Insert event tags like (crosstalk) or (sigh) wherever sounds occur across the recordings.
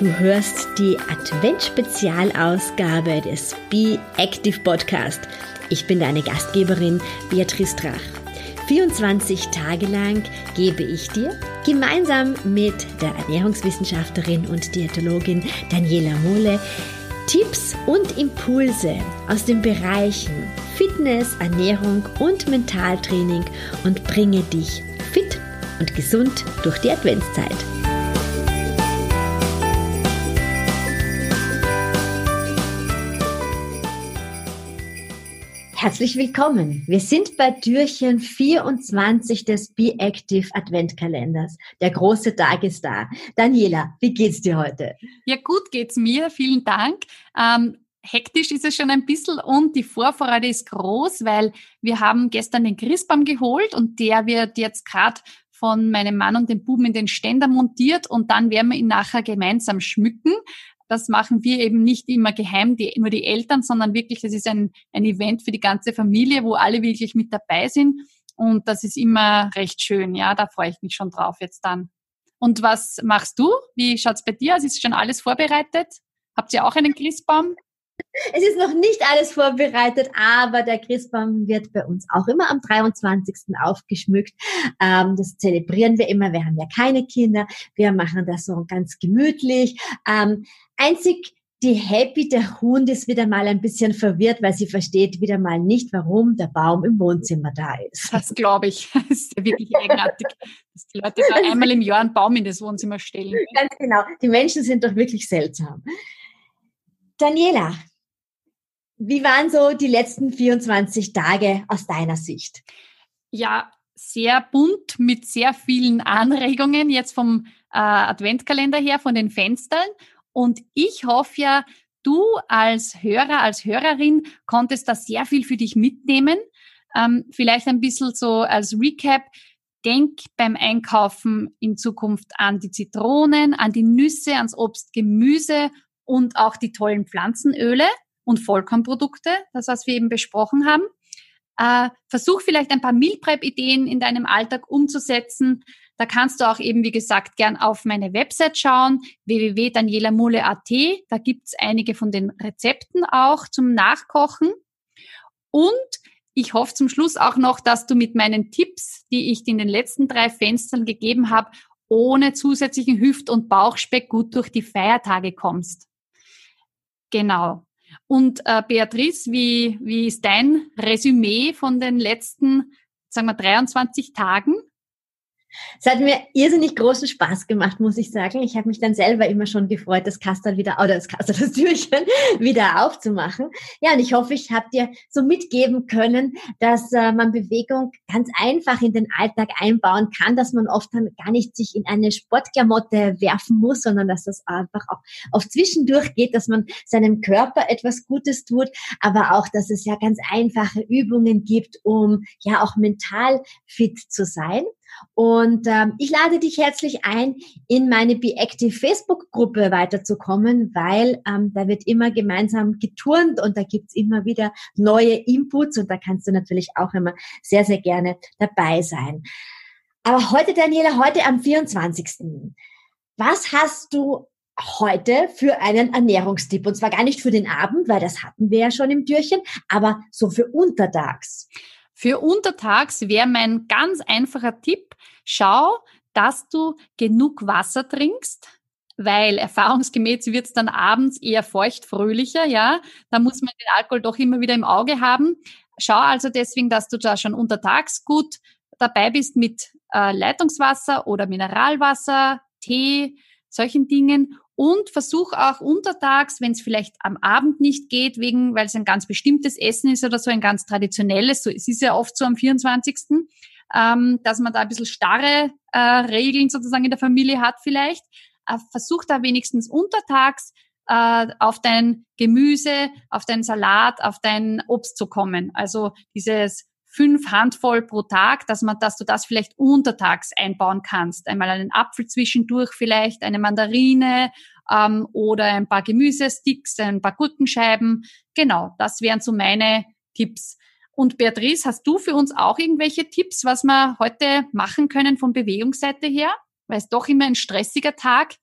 Du hörst die Advent-Spezialausgabe des Be Active Podcast. Ich bin deine Gastgeberin Beatrice Drach. 24 Tage lang gebe ich dir gemeinsam mit der Ernährungswissenschaftlerin und Diätologin Daniela Mohle Tipps und Impulse aus den Bereichen Fitness, Ernährung und Mentaltraining und bringe dich fit und gesund durch die Adventszeit. Herzlich willkommen. Wir sind bei Türchen 24 des Be Active Adventkalenders. Der große Tag ist da. Daniela, wie geht's dir heute? Ja, gut geht's mir. Vielen Dank. Ähm, hektisch ist es schon ein bisschen und die Vorfreude ist groß, weil wir haben gestern den Christbaum geholt und der wird jetzt gerade von meinem Mann und dem Buben in den Ständer montiert und dann werden wir ihn nachher gemeinsam schmücken. Das machen wir eben nicht immer geheim, die, nur die Eltern, sondern wirklich, das ist ein, ein Event für die ganze Familie, wo alle wirklich mit dabei sind. Und das ist immer recht schön. Ja, da freue ich mich schon drauf jetzt dann. Und was machst du? Wie schaut's bei dir aus? Ist schon alles vorbereitet? Habt ihr auch einen Christbaum? Es ist noch nicht alles vorbereitet, aber der Christbaum wird bei uns auch immer am 23. aufgeschmückt. Ähm, das zelebrieren wir immer. Wir haben ja keine Kinder. Wir machen das so ganz gemütlich. Ähm, einzig die Happy, der Hund, ist wieder mal ein bisschen verwirrt, weil sie versteht wieder mal nicht, warum der Baum im Wohnzimmer da ist. Das glaube ich. (laughs) Das ist ja wirklich eigenartig, dass die Leute da einmal im Jahr einen Baum in das Wohnzimmer stellen. Ganz genau. Die Menschen sind doch wirklich seltsam. Daniela, wie waren so die letzten 24 Tage aus deiner Sicht? Ja, sehr bunt mit sehr vielen Anregungen jetzt vom äh, Adventkalender her, von den Fenstern. Und ich hoffe ja, du als Hörer, als Hörerin konntest da sehr viel für dich mitnehmen. Ähm, vielleicht ein bisschen so als Recap. Denk beim Einkaufen in Zukunft an die Zitronen, an die Nüsse, ans Obst, Gemüse und auch die tollen Pflanzenöle und Vollkornprodukte, das was wir eben besprochen haben. Äh, versuch vielleicht ein paar Meal Prep Ideen in deinem Alltag umzusetzen. Da kannst du auch eben, wie gesagt, gern auf meine Website schauen, www.danielamule.at. Da gibt's einige von den Rezepten auch zum Nachkochen. Und ich hoffe zum Schluss auch noch, dass du mit meinen Tipps, die ich in den letzten drei Fenstern gegeben habe, ohne zusätzlichen Hüft- und Bauchspeck gut durch die Feiertage kommst. Genau. Und äh, Beatrice, wie, wie ist dein Resümee von den letzten, sagen wir, 23 Tagen? Es hat mir irrsinnig großen Spaß gemacht, muss ich sagen. Ich habe mich dann selber immer schon gefreut, das Kastel wieder, oder das Kastel, das Türchen (laughs) wieder aufzumachen. Ja, und ich hoffe, ich habe dir so mitgeben können, dass äh, man Bewegung ganz einfach in den Alltag einbauen kann, dass man oft dann gar nicht sich in eine Sportklamotte werfen muss, sondern dass das einfach auch auf zwischendurch geht, dass man seinem Körper etwas Gutes tut, aber auch, dass es ja ganz einfache Übungen gibt, um ja auch mental fit zu sein. Und ähm, ich lade dich herzlich ein, in meine Be Active Facebook-Gruppe weiterzukommen, weil ähm, da wird immer gemeinsam geturnt und da gibt's immer wieder neue Inputs und da kannst du natürlich auch immer sehr, sehr gerne dabei sein. Aber heute, Daniela, heute am 24. Was hast du heute für einen Ernährungstipp? Und zwar gar nicht für den Abend, weil das hatten wir ja schon im Türchen, aber so für untertags. Für untertags wäre mein ganz einfacher Tipp, schau, dass du genug Wasser trinkst, weil erfahrungsgemäß wird es dann abends eher feuchtfröhlicher, ja. Da muss man den Alkohol doch immer wieder im Auge haben. Schau also deswegen, dass du da schon untertags gut dabei bist mit äh, Leitungswasser oder Mineralwasser, Tee, solchen Dingen und versuch auch untertags, wenn es vielleicht am Abend nicht geht, wegen, weil es ein ganz bestimmtes Essen ist oder so ein ganz traditionelles, so es ist ja oft so am 24., ähm, dass man da ein bisschen starre äh, Regeln sozusagen in der Familie hat vielleicht. Äh, versuch da wenigstens untertags äh, auf dein Gemüse, auf dein Salat, auf dein Obst zu kommen. Also dieses fünf Handvoll pro Tag, dass man, dass du das vielleicht untertags einbauen kannst. Einmal einen Apfel zwischendurch vielleicht, eine Mandarine ähm, oder ein paar Gemüsesticks, ein paar Gurkenscheiben. Genau, das wären so meine Tipps. Und Beatrice, hast du für uns auch irgendwelche Tipps, was wir heute machen können von Bewegungsseite her? Weil es doch immer ein stressiger Tag.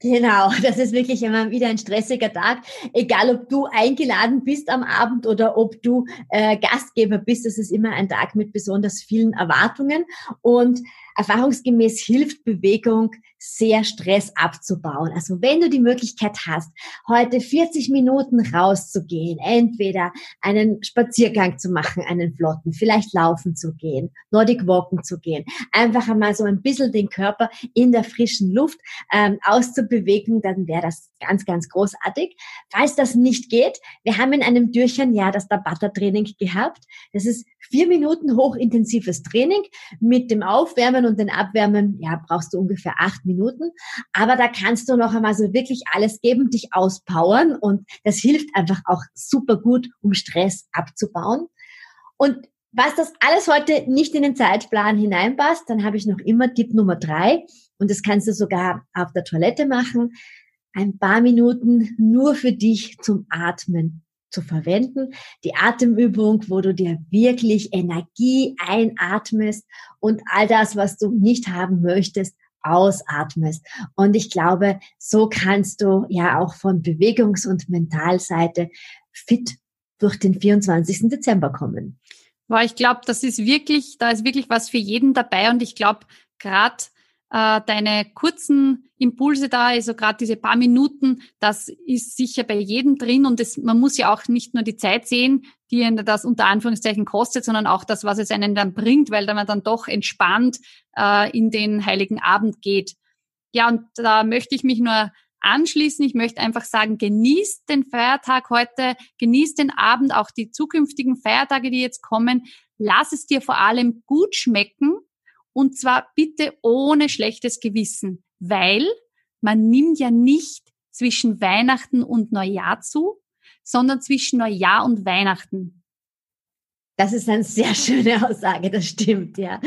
Genau, (laughs) das ist wirklich immer wieder ein stressiger Tag. Egal, ob du eingeladen bist am Abend oder ob du äh, Gastgeber bist, das ist immer ein Tag mit besonders vielen Erwartungen. Und erfahrungsgemäß hilft Bewegung sehr Stress abzubauen. Also wenn du die Möglichkeit hast, heute 40 Minuten rauszugehen, entweder einen Spaziergang zu machen, einen flotten, vielleicht laufen zu gehen, Nordic Walken zu gehen, einfach einmal so ein bisschen den Körper in der frischen Luft ähm, auszubewegen, dann wäre das ganz, ganz großartig. Falls das nicht geht, wir haben in einem Dürchen ja das Tabata-Training gehabt. Das ist vier Minuten hochintensives Training mit dem Aufwärmen und den Abwärmen, ja, brauchst du ungefähr acht Minuten. Aber da kannst du noch einmal so wirklich alles geben, dich auspowern und das hilft einfach auch super gut, um Stress abzubauen. Und was das alles heute nicht in den Zeitplan hineinpasst, dann habe ich noch immer Tipp Nummer drei und das kannst du sogar auf der Toilette machen. Ein paar Minuten nur für dich zum Atmen zu verwenden. Die Atemübung, wo du dir wirklich Energie einatmest und all das, was du nicht haben möchtest, ausatmest. Und ich glaube, so kannst du ja auch von Bewegungs- und Mentalseite fit durch den 24. Dezember kommen. Weil ich glaube, das ist wirklich, da ist wirklich was für jeden dabei und ich glaube, gerade äh, deine kurzen Impulse da, also gerade diese paar Minuten, das ist sicher bei jedem drin und es, man muss ja auch nicht nur die Zeit sehen, die einen das unter Anführungszeichen kostet, sondern auch das, was es einen dann bringt, weil man dann doch entspannt äh, in den heiligen Abend geht. Ja, und da möchte ich mich nur anschließen. Ich möchte einfach sagen, genießt den Feiertag heute, genießt den Abend, auch die zukünftigen Feiertage, die jetzt kommen. Lass es dir vor allem gut schmecken und zwar bitte ohne schlechtes Gewissen, weil man nimmt ja nicht zwischen Weihnachten und Neujahr zu, sondern zwischen Neujahr und Weihnachten. Das ist eine sehr schöne (laughs) Aussage, das stimmt, ja.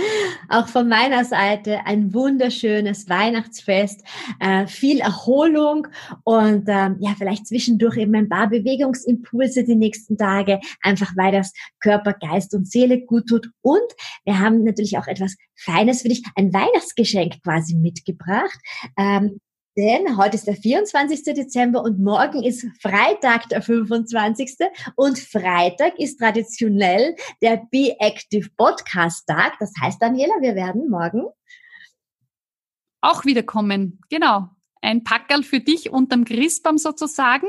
Auch von meiner Seite ein wunderschönes Weihnachtsfest, äh, viel Erholung und ähm, ja, vielleicht zwischendurch eben ein paar Bewegungsimpulse die nächsten Tage, einfach weil das Körper, Geist und Seele gut tut. Und wir haben natürlich auch etwas Feines für dich, ein Weihnachtsgeschenk quasi mitgebracht. Ähm, denn heute ist der 24. Dezember und morgen ist Freitag, der 25. Und Freitag ist traditionell der Be Active Podcast Tag. Das heißt, Daniela, wir werden morgen auch wiederkommen. Genau. Ein Packerl für dich unterm Christbaum sozusagen.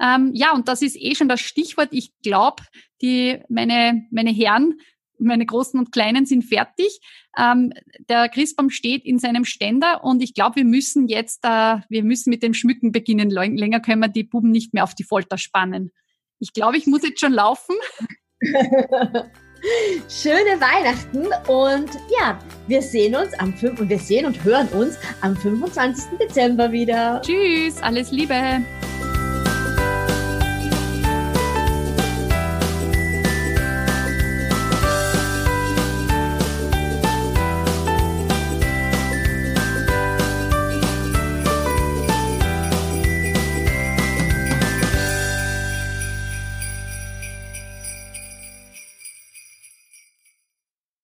Ähm, ja, und das ist eh schon das Stichwort. Ich glaube, die, meine, meine Herren meine Großen und Kleinen sind fertig. Ähm, der Christbaum steht in seinem Ständer und ich glaube, wir müssen jetzt, äh, wir müssen mit dem Schmücken beginnen. Länger können wir die Buben nicht mehr auf die Folter spannen. Ich glaube, ich muss jetzt schon laufen. (laughs) Schöne Weihnachten und ja, wir sehen uns am 5. und wir sehen und hören uns am 25. Dezember wieder. Tschüss, alles Liebe.